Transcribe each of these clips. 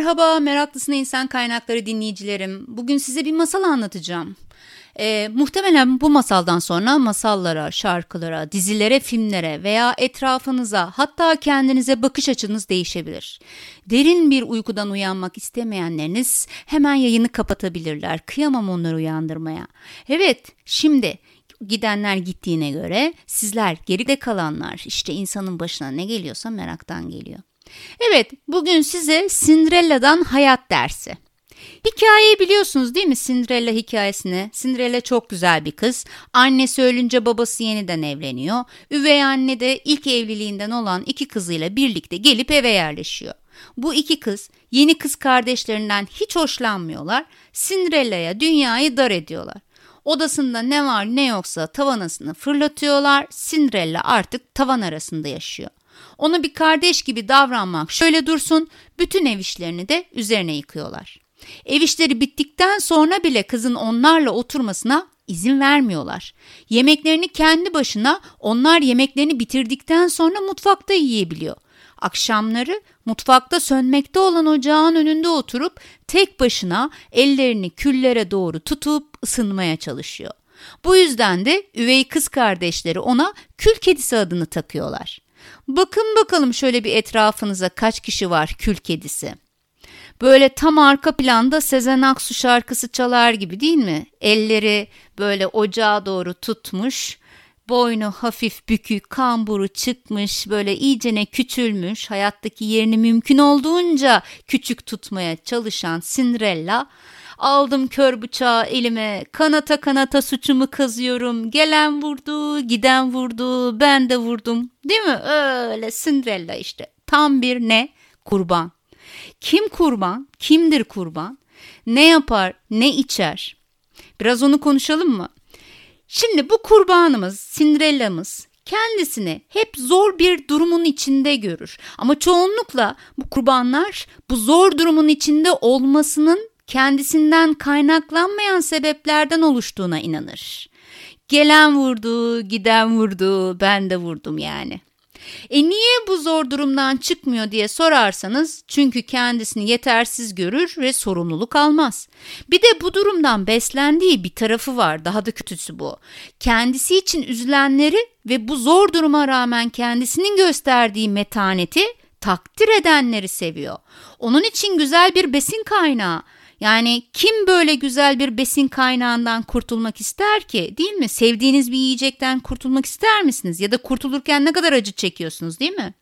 Merhaba meraklısına insan kaynakları dinleyicilerim. Bugün size bir masal anlatacağım. Ee, muhtemelen bu masaldan sonra masallara, şarkılara, dizilere, filmlere veya etrafınıza hatta kendinize bakış açınız değişebilir. Derin bir uykudan uyanmak istemeyenleriniz hemen yayını kapatabilirler. Kıyamam onları uyandırmaya. Evet şimdi gidenler gittiğine göre sizler geride kalanlar işte insanın başına ne geliyorsa meraktan geliyor. Evet, bugün size Cinderella'dan hayat dersi. Hikayeyi biliyorsunuz değil mi Cinderella hikayesini? Cinderella çok güzel bir kız. Annesi ölünce babası yeniden evleniyor. Üvey anne de ilk evliliğinden olan iki kızıyla birlikte gelip eve yerleşiyor. Bu iki kız yeni kız kardeşlerinden hiç hoşlanmıyorlar. Cinderella'ya dünyayı dar ediyorlar. Odasında ne var ne yoksa tavanasını fırlatıyorlar. Cinderella artık tavan arasında yaşıyor. Ona bir kardeş gibi davranmak şöyle dursun, bütün ev işlerini de üzerine yıkıyorlar. Ev işleri bittikten sonra bile kızın onlarla oturmasına izin vermiyorlar. Yemeklerini kendi başına onlar yemeklerini bitirdikten sonra mutfakta yiyebiliyor. Akşamları mutfakta sönmekte olan ocağın önünde oturup tek başına ellerini küllere doğru tutup ısınmaya çalışıyor. Bu yüzden de üvey kız kardeşleri ona kül kedisi adını takıyorlar. Bakın bakalım şöyle bir etrafınıza kaç kişi var kül kedisi. Böyle tam arka planda Sezen Aksu şarkısı çalar gibi değil mi? Elleri böyle ocağa doğru tutmuş, boynu hafif bükük, kamburu çıkmış, böyle iyicene küçülmüş, hayattaki yerini mümkün olduğunca küçük tutmaya çalışan Cinderella Aldım kör bıçağı elime, kanata kanata suçumu kazıyorum. Gelen vurdu, giden vurdu, ben de vurdum. Değil mi? Öyle Cinderella işte. Tam bir ne? Kurban. Kim kurban? Kimdir kurban? Ne yapar? Ne içer? Biraz onu konuşalım mı? Şimdi bu kurbanımız, Cinderella'mız kendisini hep zor bir durumun içinde görür. Ama çoğunlukla bu kurbanlar bu zor durumun içinde olmasının kendisinden kaynaklanmayan sebeplerden oluştuğuna inanır. Gelen vurdu, giden vurdu, ben de vurdum yani. E niye bu zor durumdan çıkmıyor diye sorarsanız çünkü kendisini yetersiz görür ve sorumluluk almaz. Bir de bu durumdan beslendiği bir tarafı var daha da kötüsü bu. Kendisi için üzülenleri ve bu zor duruma rağmen kendisinin gösterdiği metaneti takdir edenleri seviyor. Onun için güzel bir besin kaynağı. Yani kim böyle güzel bir besin kaynağından kurtulmak ister ki değil mi? Sevdiğiniz bir yiyecekten kurtulmak ister misiniz? Ya da kurtulurken ne kadar acı çekiyorsunuz değil mi?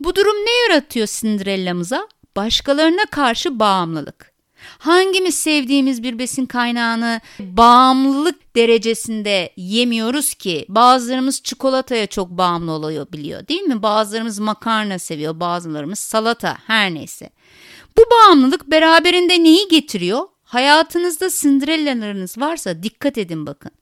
Bu durum ne yaratıyor Cinderella'mıza? Başkalarına karşı bağımlılık. Hangimiz sevdiğimiz bir besin kaynağını bağımlılık derecesinde yemiyoruz ki? Bazılarımız çikolataya çok bağımlı olabiliyor değil mi? Bazılarımız makarna seviyor, bazılarımız salata her neyse. Bu bağımlılık beraberinde neyi getiriyor? Hayatınızda Cinderella'larınız varsa dikkat edin bakın.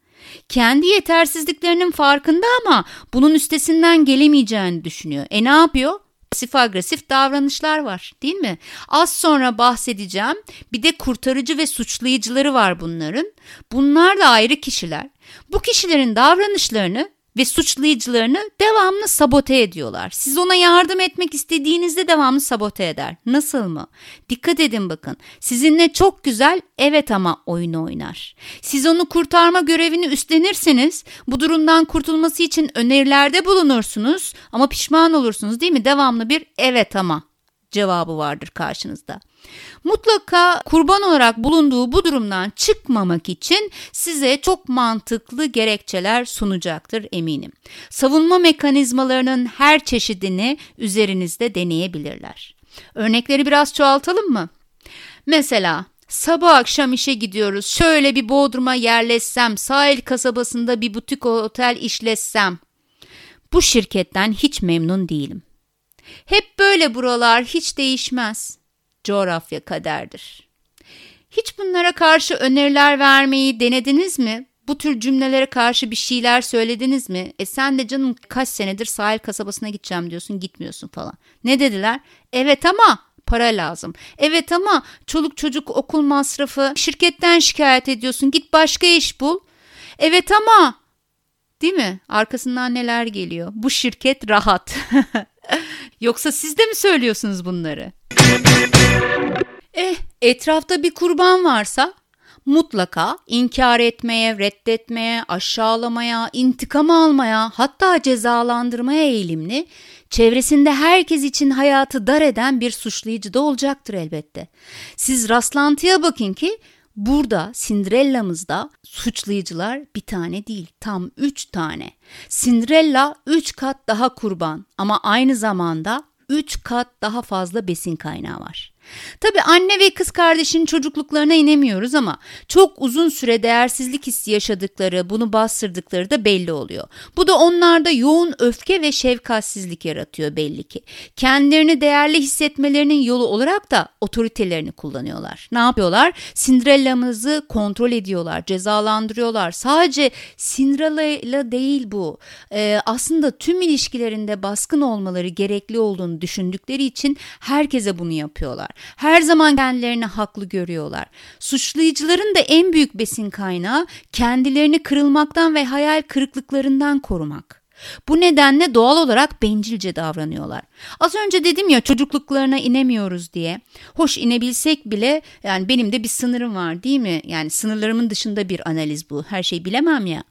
Kendi yetersizliklerinin farkında ama bunun üstesinden gelemeyeceğini düşünüyor. E ne yapıyor? pasif agresif davranışlar var değil mi? Az sonra bahsedeceğim. Bir de kurtarıcı ve suçlayıcıları var bunların. Bunlar da ayrı kişiler. Bu kişilerin davranışlarını ve suçlayıcılarını devamlı sabote ediyorlar. Siz ona yardım etmek istediğinizde devamlı sabote eder. Nasıl mı? Dikkat edin bakın. Sizinle çok güzel evet ama oyunu oynar. Siz onu kurtarma görevini üstlenirseniz bu durumdan kurtulması için önerilerde bulunursunuz ama pişman olursunuz değil mi? Devamlı bir evet ama cevabı vardır karşınızda. Mutlaka kurban olarak bulunduğu bu durumdan çıkmamak için size çok mantıklı gerekçeler sunacaktır eminim. Savunma mekanizmalarının her çeşidini üzerinizde deneyebilirler. Örnekleri biraz çoğaltalım mı? Mesela Sabah akşam işe gidiyoruz. Şöyle bir Bodrum'a yerleşsem, sahil kasabasında bir butik otel işletsem. Bu şirketten hiç memnun değilim. Hep böyle buralar hiç değişmez. Coğrafya kaderdir. Hiç bunlara karşı öneriler vermeyi denediniz mi? Bu tür cümlelere karşı bir şeyler söylediniz mi? E sen de canım kaç senedir sahil kasabasına gideceğim diyorsun gitmiyorsun falan. Ne dediler? Evet ama para lazım. Evet ama çoluk çocuk okul masrafı şirketten şikayet ediyorsun git başka iş bul. Evet ama değil mi? Arkasından neler geliyor? Bu şirket rahat. Yoksa siz de mi söylüyorsunuz bunları? Etrafta bir kurban varsa mutlaka inkar etmeye, reddetmeye, aşağılamaya, intikam almaya, hatta cezalandırmaya eğilimli, çevresinde herkes için hayatı dar eden bir suçlayıcı da olacaktır elbette. Siz rastlantıya bakın ki Burada Cinderella'mızda suçlayıcılar bir tane değil tam üç tane. Cinderella üç kat daha kurban ama aynı zamanda üç kat daha fazla besin kaynağı var. Tabii anne ve kız kardeşin çocukluklarına inemiyoruz ama çok uzun süre değersizlik hissi yaşadıkları, bunu bastırdıkları da belli oluyor. Bu da onlarda yoğun öfke ve şefkatsizlik yaratıyor belli ki. Kendilerini değerli hissetmelerinin yolu olarak da otoritelerini kullanıyorlar. Ne yapıyorlar? Cinderella'mızı kontrol ediyorlar, cezalandırıyorlar. Sadece Cinderella değil bu. Ee, aslında tüm ilişkilerinde baskın olmaları gerekli olduğunu düşündükleri için herkese bunu yapıyorlar. Her zaman kendilerini haklı görüyorlar. Suçlayıcıların da en büyük besin kaynağı kendilerini kırılmaktan ve hayal kırıklıklarından korumak. Bu nedenle doğal olarak bencilce davranıyorlar. Az önce dedim ya çocukluklarına inemiyoruz diye. Hoş inebilsek bile yani benim de bir sınırım var değil mi? Yani sınırlarımın dışında bir analiz bu. Her şeyi bilemem ya.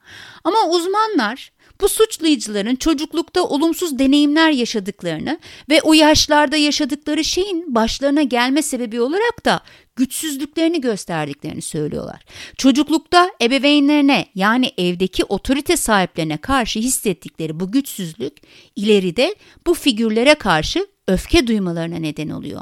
Ama uzmanlar bu suçlayıcıların çocuklukta olumsuz deneyimler yaşadıklarını ve o yaşlarda yaşadıkları şeyin başlarına gelme sebebi olarak da güçsüzlüklerini gösterdiklerini söylüyorlar. Çocuklukta ebeveynlerine yani evdeki otorite sahiplerine karşı hissettikleri bu güçsüzlük ileride bu figürlere karşı öfke duymalarına neden oluyor.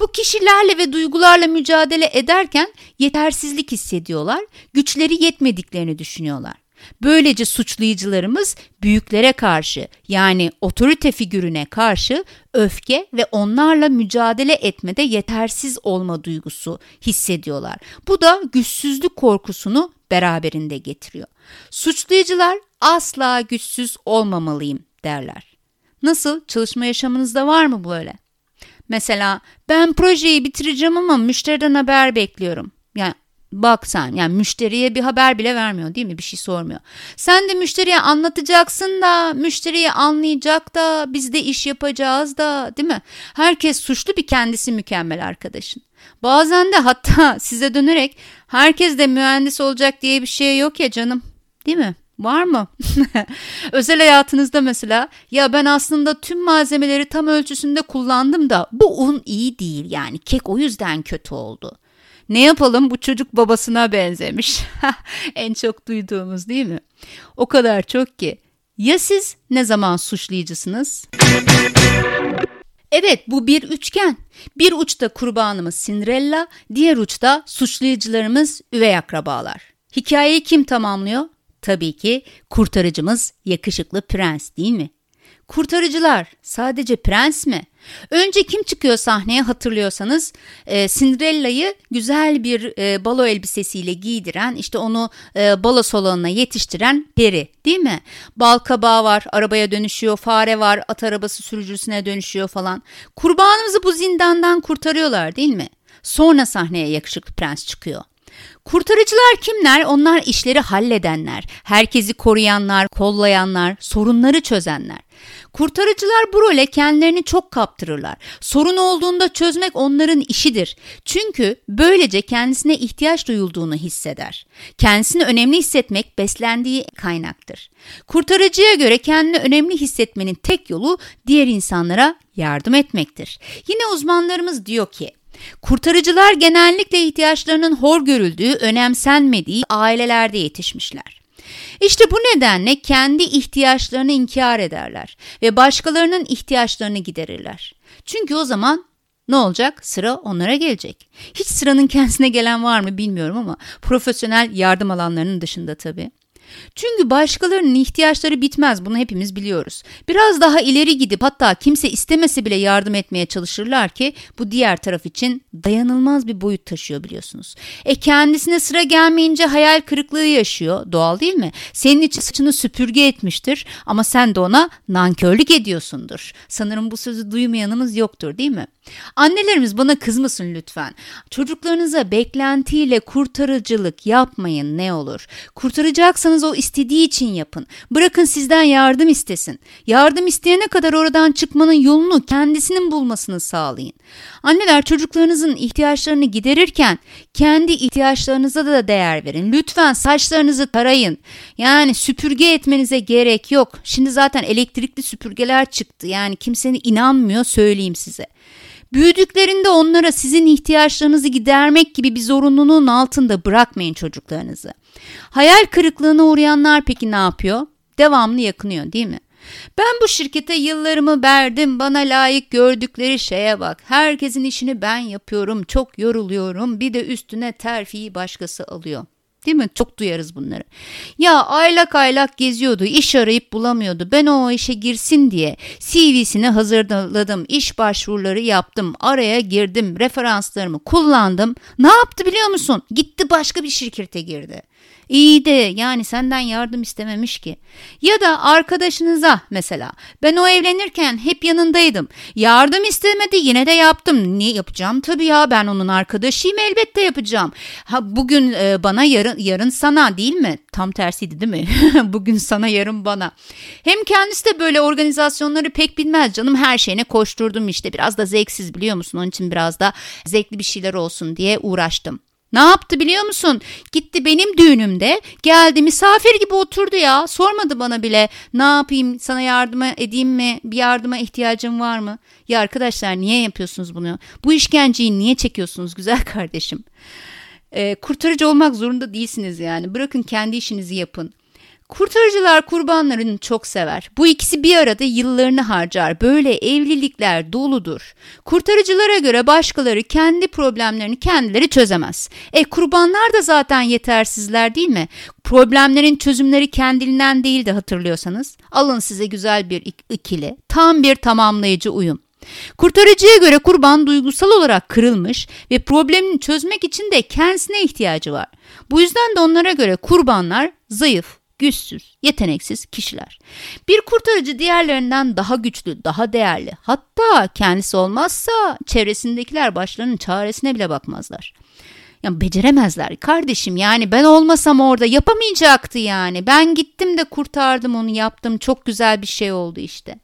Bu kişilerle ve duygularla mücadele ederken yetersizlik hissediyorlar, güçleri yetmediklerini düşünüyorlar. Böylece suçlayıcılarımız büyüklere karşı yani otorite figürüne karşı öfke ve onlarla mücadele etmede yetersiz olma duygusu hissediyorlar. Bu da güçsüzlük korkusunu beraberinde getiriyor. Suçlayıcılar asla güçsüz olmamalıyım derler. Nasıl? Çalışma yaşamınızda var mı böyle? Mesela ben projeyi bitireceğim ama müşteriden haber bekliyorum. Yani Bak sen yani müşteriye bir haber bile vermiyor değil mi? Bir şey sormuyor. Sen de müşteriye anlatacaksın da müşteriyi anlayacak da biz de iş yapacağız da değil mi? Herkes suçlu bir kendisi mükemmel arkadaşın. Bazen de hatta size dönerek herkes de mühendis olacak diye bir şey yok ya canım değil mi? Var mı? Özel hayatınızda mesela ya ben aslında tüm malzemeleri tam ölçüsünde kullandım da bu un iyi değil yani kek o yüzden kötü oldu. Ne yapalım bu çocuk babasına benzemiş. en çok duyduğumuz değil mi? O kadar çok ki. Ya siz ne zaman suçlayıcısınız? Evet bu bir üçgen. Bir uçta kurbanımız Cinderella, diğer uçta suçlayıcılarımız üvey akrabalar. Hikayeyi kim tamamlıyor? Tabii ki kurtarıcımız yakışıklı prens değil mi? Kurtarıcılar sadece prens mi? Önce kim çıkıyor sahneye hatırlıyorsanız e, Cinderella'yı güzel bir e, balo elbisesiyle giydiren işte onu e, balo salonuna yetiştiren peri değil mi? Bal kabağı var arabaya dönüşüyor fare var at arabası sürücüsüne dönüşüyor falan. Kurbanımızı bu zindandan kurtarıyorlar değil mi? Sonra sahneye yakışıklı prens çıkıyor. Kurtarıcılar kimler? Onlar işleri halledenler, herkesi koruyanlar, kollayanlar, sorunları çözenler. Kurtarıcılar bu role kendilerini çok kaptırırlar. Sorun olduğunda çözmek onların işidir. Çünkü böylece kendisine ihtiyaç duyulduğunu hisseder. Kendisini önemli hissetmek beslendiği kaynaktır. Kurtarıcıya göre kendini önemli hissetmenin tek yolu diğer insanlara yardım etmektir. Yine uzmanlarımız diyor ki Kurtarıcılar genellikle ihtiyaçlarının hor görüldüğü, önemsenmediği ailelerde yetişmişler. İşte bu nedenle kendi ihtiyaçlarını inkar ederler ve başkalarının ihtiyaçlarını giderirler. Çünkü o zaman ne olacak? Sıra onlara gelecek. Hiç sıranın kendisine gelen var mı bilmiyorum ama profesyonel yardım alanlarının dışında tabii. Çünkü başkalarının ihtiyaçları bitmez bunu hepimiz biliyoruz. Biraz daha ileri gidip hatta kimse istemese bile yardım etmeye çalışırlar ki bu diğer taraf için dayanılmaz bir boyut taşıyor biliyorsunuz. E kendisine sıra gelmeyince hayal kırıklığı yaşıyor doğal değil mi? Senin için saçını süpürge etmiştir ama sen de ona nankörlük ediyorsundur. Sanırım bu sözü duymayanımız yoktur değil mi? Annelerimiz bana kızmasın lütfen. Çocuklarınıza beklentiyle kurtarıcılık yapmayın ne olur. Kurtaracaksanız yapıyorsanız o istediği için yapın. Bırakın sizden yardım istesin. Yardım isteyene kadar oradan çıkmanın yolunu kendisinin bulmasını sağlayın. Anneler çocuklarınızın ihtiyaçlarını giderirken kendi ihtiyaçlarınıza da değer verin. Lütfen saçlarınızı tarayın. Yani süpürge etmenize gerek yok. Şimdi zaten elektrikli süpürgeler çıktı. Yani kimsenin inanmıyor söyleyeyim size. Büyüdüklerinde onlara sizin ihtiyaçlarınızı gidermek gibi bir zorunluluğun altında bırakmayın çocuklarınızı. Hayal kırıklığına uğrayanlar peki ne yapıyor? Devamlı yakınıyor değil mi? Ben bu şirkete yıllarımı verdim bana layık gördükleri şeye bak. Herkesin işini ben yapıyorum çok yoruluyorum bir de üstüne terfiyi başkası alıyor. Değil mi? Çok duyarız bunları. Ya aylak aylak geziyordu, iş arayıp bulamıyordu. Ben o işe girsin diye CV'sini hazırladım, iş başvuruları yaptım, araya girdim, referanslarımı kullandım. Ne yaptı biliyor musun? Gitti başka bir şirkete girdi. İyi de yani senden yardım istememiş ki. Ya da arkadaşınıza mesela ben o evlenirken hep yanındaydım. Yardım istemedi yine de yaptım. Niye yapacağım? Tabii ya ben onun arkadaşıyım elbette yapacağım. Ha bugün e, bana yarın yarın sana değil mi? Tam tersiydi değil mi? bugün sana yarın bana. Hem kendisi de böyle organizasyonları pek bilmez canım her şeyine koşturdum işte biraz da zevksiz biliyor musun? Onun için biraz da zevkli bir şeyler olsun diye uğraştım. Ne yaptı biliyor musun? Gitti benim düğünümde geldi misafir gibi oturdu ya. Sormadı bana bile ne yapayım sana yardıma edeyim mi? Bir yardıma ihtiyacım var mı? Ya arkadaşlar niye yapıyorsunuz bunu? Bu işkenceyi niye çekiyorsunuz güzel kardeşim? Ee, kurtarıcı olmak zorunda değilsiniz yani. Bırakın kendi işinizi yapın. Kurtarıcılar kurbanlarını çok sever. Bu ikisi bir arada yıllarını harcar. Böyle evlilikler doludur. Kurtarıcılara göre başkaları kendi problemlerini kendileri çözemez. E kurbanlar da zaten yetersizler değil mi? Problemlerin çözümleri kendiliğinden değil de hatırlıyorsanız. Alın size güzel bir ikili. Tam bir tamamlayıcı uyum. Kurtarıcıya göre kurban duygusal olarak kırılmış ve problemini çözmek için de kendisine ihtiyacı var. Bu yüzden de onlara göre kurbanlar zayıf, güçsüz, yeteneksiz kişiler. Bir kurtarıcı diğerlerinden daha güçlü, daha değerli. Hatta kendisi olmazsa çevresindekiler başlarının çaresine bile bakmazlar. Ya beceremezler kardeşim yani ben olmasam orada yapamayacaktı yani. Ben gittim de kurtardım onu yaptım çok güzel bir şey oldu işte.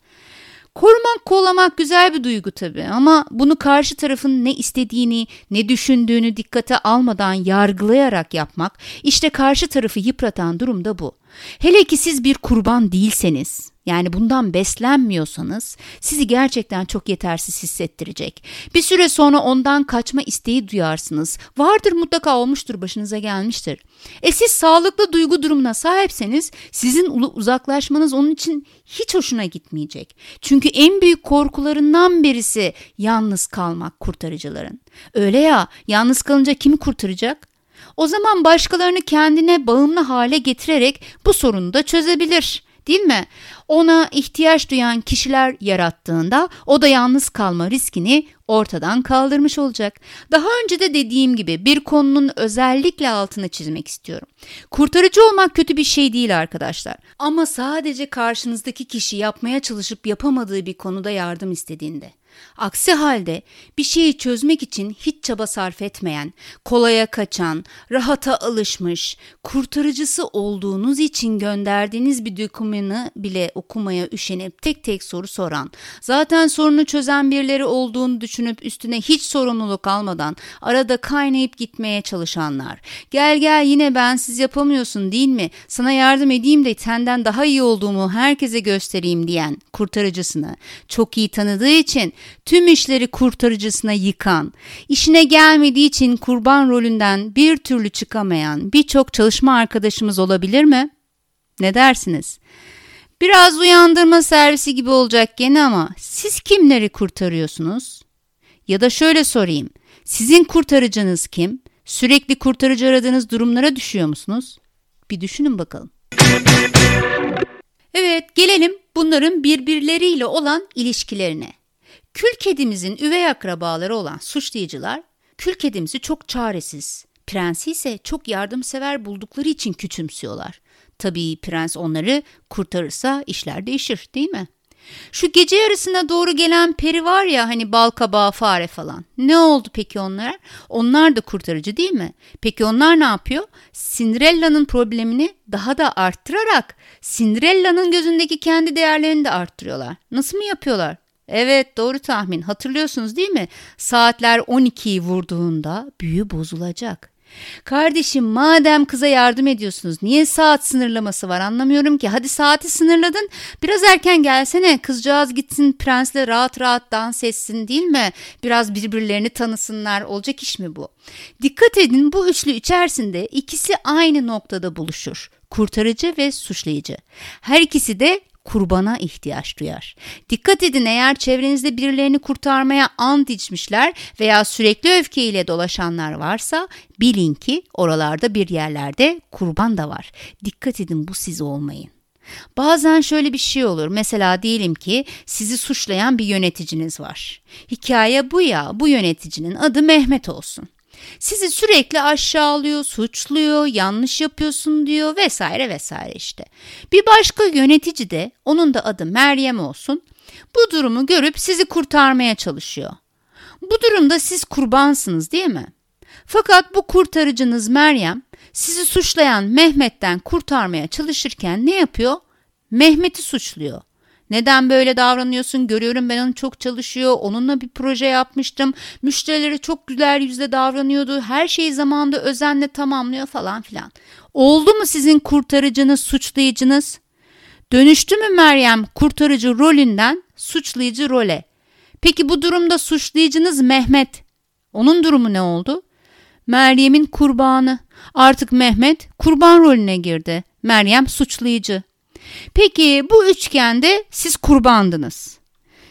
Korumak, kollamak güzel bir duygu tabii ama bunu karşı tarafın ne istediğini, ne düşündüğünü dikkate almadan yargılayarak yapmak işte karşı tarafı yıpratan durum da bu. Hele ki siz bir kurban değilseniz, yani bundan beslenmiyorsanız sizi gerçekten çok yetersiz hissettirecek. Bir süre sonra ondan kaçma isteği duyarsınız. Vardır mutlaka olmuştur başınıza gelmiştir. E siz sağlıklı duygu durumuna sahipseniz sizin uzaklaşmanız onun için hiç hoşuna gitmeyecek. Çünkü en büyük korkularından birisi yalnız kalmak kurtarıcıların. Öyle ya yalnız kalınca kimi kurtaracak? O zaman başkalarını kendine bağımlı hale getirerek bu sorunu da çözebilir. Değil mi? Ona ihtiyaç duyan kişiler yarattığında o da yalnız kalma riskini ortadan kaldırmış olacak. Daha önce de dediğim gibi bir konunun özellikle altını çizmek istiyorum. Kurtarıcı olmak kötü bir şey değil arkadaşlar. Ama sadece karşınızdaki kişi yapmaya çalışıp yapamadığı bir konuda yardım istediğinde. Aksi halde bir şeyi çözmek için hiç çaba sarf etmeyen, kolaya kaçan, rahata alışmış, kurtarıcısı olduğunuz için gönderdiğiniz bir dokümanı bile okumaya üşenip tek tek soru soran, zaten sorunu çözen birileri olduğunu düşünüp üstüne hiç sorumluluk almadan arada kaynayıp gitmeye çalışanlar. Gel gel yine ben siz yapamıyorsun değil mi? Sana yardım edeyim de senden daha iyi olduğumu herkese göstereyim diyen kurtarıcısını çok iyi tanıdığı için tüm işleri kurtarıcısına yıkan, işine gelmediği için kurban rolünden bir türlü çıkamayan birçok çalışma arkadaşımız olabilir mi? Ne dersiniz? Biraz uyandırma servisi gibi olacak gene ama siz kimleri kurtarıyorsunuz? Ya da şöyle sorayım. Sizin kurtarıcınız kim? Sürekli kurtarıcı aradığınız durumlara düşüyor musunuz? Bir düşünün bakalım. Evet, gelelim bunların birbirleriyle olan ilişkilerine. Kül kedimizin üvey akrabaları olan suçlayıcılar kül kedimizi çok çaresiz, prensi ise çok yardımsever buldukları için küçümsüyorlar. Tabii prens onları kurtarırsa işler değişir değil mi? Şu gece yarısına doğru gelen peri var ya hani bal kabağı fare falan. Ne oldu peki onlar? Onlar da kurtarıcı değil mi? Peki onlar ne yapıyor? Cinderella'nın problemini daha da arttırarak Cinderella'nın gözündeki kendi değerlerini de arttırıyorlar. Nasıl mı yapıyorlar? Evet doğru tahmin hatırlıyorsunuz değil mi? Saatler 12'yi vurduğunda büyü bozulacak. Kardeşim madem kıza yardım ediyorsunuz niye saat sınırlaması var anlamıyorum ki. Hadi saati sınırladın biraz erken gelsene kızcağız gitsin prensle rahat rahat dans etsin değil mi? Biraz birbirlerini tanısınlar olacak iş mi bu? Dikkat edin bu üçlü içerisinde ikisi aynı noktada buluşur kurtarıcı ve suçlayıcı. Her ikisi de kurbana ihtiyaç duyar. Dikkat edin eğer çevrenizde birilerini kurtarmaya ant içmişler veya sürekli öfkeyle dolaşanlar varsa bilin ki oralarda bir yerlerde kurban da var. Dikkat edin bu siz olmayın. Bazen şöyle bir şey olur. Mesela diyelim ki sizi suçlayan bir yöneticiniz var. Hikaye bu ya. Bu yöneticinin adı Mehmet olsun. Sizi sürekli aşağılıyor, suçluyor, yanlış yapıyorsun diyor vesaire vesaire işte. Bir başka yönetici de onun da adı Meryem olsun. Bu durumu görüp sizi kurtarmaya çalışıyor. Bu durumda siz kurbansınız değil mi? Fakat bu kurtarıcınız Meryem sizi suçlayan Mehmet'ten kurtarmaya çalışırken ne yapıyor? Mehmet'i suçluyor. Neden böyle davranıyorsun? Görüyorum ben onu çok çalışıyor. Onunla bir proje yapmıştım. Müşterilere çok güler yüzle davranıyordu. Her şeyi zamanında özenle tamamlıyor falan filan. Oldu mu sizin kurtarıcınız, suçlayıcınız? Dönüştü mü Meryem kurtarıcı rolünden suçlayıcı role? Peki bu durumda suçlayıcınız Mehmet. Onun durumu ne oldu? Meryem'in kurbanı. Artık Mehmet kurban rolüne girdi. Meryem suçlayıcı. Peki bu üçgende siz kurbandınız.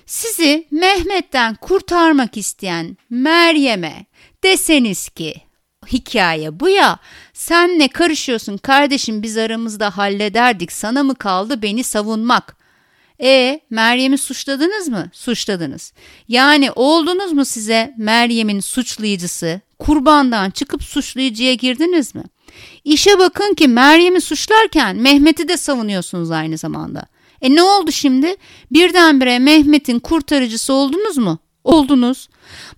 Sizi Mehmet'ten kurtarmak isteyen Meryem'e deseniz ki hikaye bu ya sen ne karışıyorsun kardeşim biz aramızda hallederdik sana mı kaldı beni savunmak. E Meryem'i suçladınız mı? Suçladınız. Yani oldunuz mu size Meryem'in suçlayıcısı? Kurbandan çıkıp suçlayıcıya girdiniz mi? İşe bakın ki Meryem'i suçlarken Mehmet'i de savunuyorsunuz aynı zamanda. E ne oldu şimdi? Birdenbire Mehmet'in kurtarıcısı oldunuz mu? Oldunuz.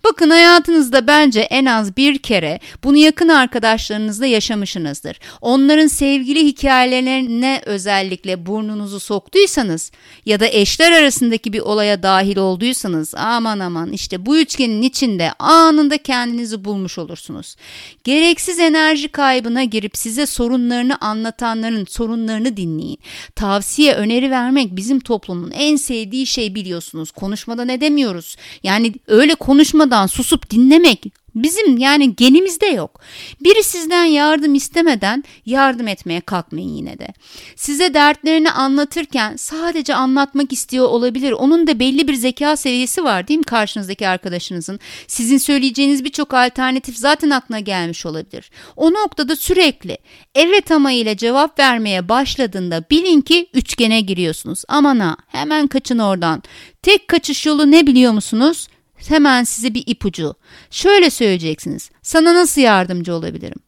Bakın hayatınızda bence en az bir kere bunu yakın arkadaşlarınızla yaşamışsınızdır. Onların sevgili hikayelerine özellikle burnunuzu soktuysanız ya da eşler arasındaki bir olaya dahil olduysanız aman aman işte bu üçgenin içinde anında kendinizi bulmuş olursunuz. Gereksiz enerji kaybına girip size sorunlarını anlatanların sorunlarını dinleyin. Tavsiye, öneri vermek bizim toplumun en sevdiği şey biliyorsunuz. Konuşmada ne demiyoruz? Yani öyle konuşmadan susup dinlemek bizim yani genimizde yok. Biri sizden yardım istemeden yardım etmeye kalkmayın yine de. Size dertlerini anlatırken sadece anlatmak istiyor olabilir. Onun da belli bir zeka seviyesi var değil mi karşınızdaki arkadaşınızın? Sizin söyleyeceğiniz birçok alternatif zaten aklına gelmiş olabilir. O noktada sürekli evet ama ile cevap vermeye başladığında bilin ki üçgene giriyorsunuz. Aman ha hemen kaçın oradan. Tek kaçış yolu ne biliyor musunuz? Hemen size bir ipucu. Şöyle söyleyeceksiniz. Sana nasıl yardımcı olabilirim?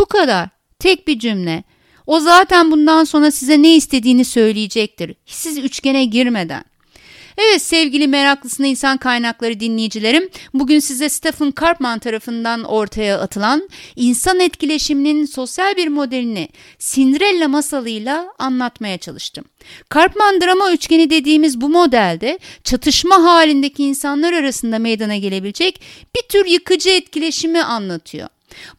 Bu kadar. Tek bir cümle. O zaten bundan sonra size ne istediğini söyleyecektir. Siz üçgene girmeden. Evet sevgili meraklısına insan kaynakları dinleyicilerim, bugün size Stephen Karpman tarafından ortaya atılan insan etkileşiminin sosyal bir modelini Cinderella masalıyla anlatmaya çalıştım. Karpman drama üçgeni dediğimiz bu modelde çatışma halindeki insanlar arasında meydana gelebilecek bir tür yıkıcı etkileşimi anlatıyor.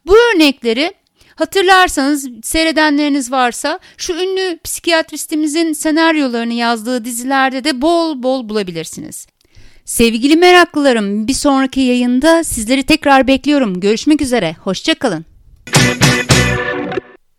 Bu örnekleri Hatırlarsanız seyredenleriniz varsa şu ünlü psikiyatristimizin senaryolarını yazdığı dizilerde de bol bol bulabilirsiniz. Sevgili meraklılarım bir sonraki yayında sizleri tekrar bekliyorum. Görüşmek üzere, hoşçakalın.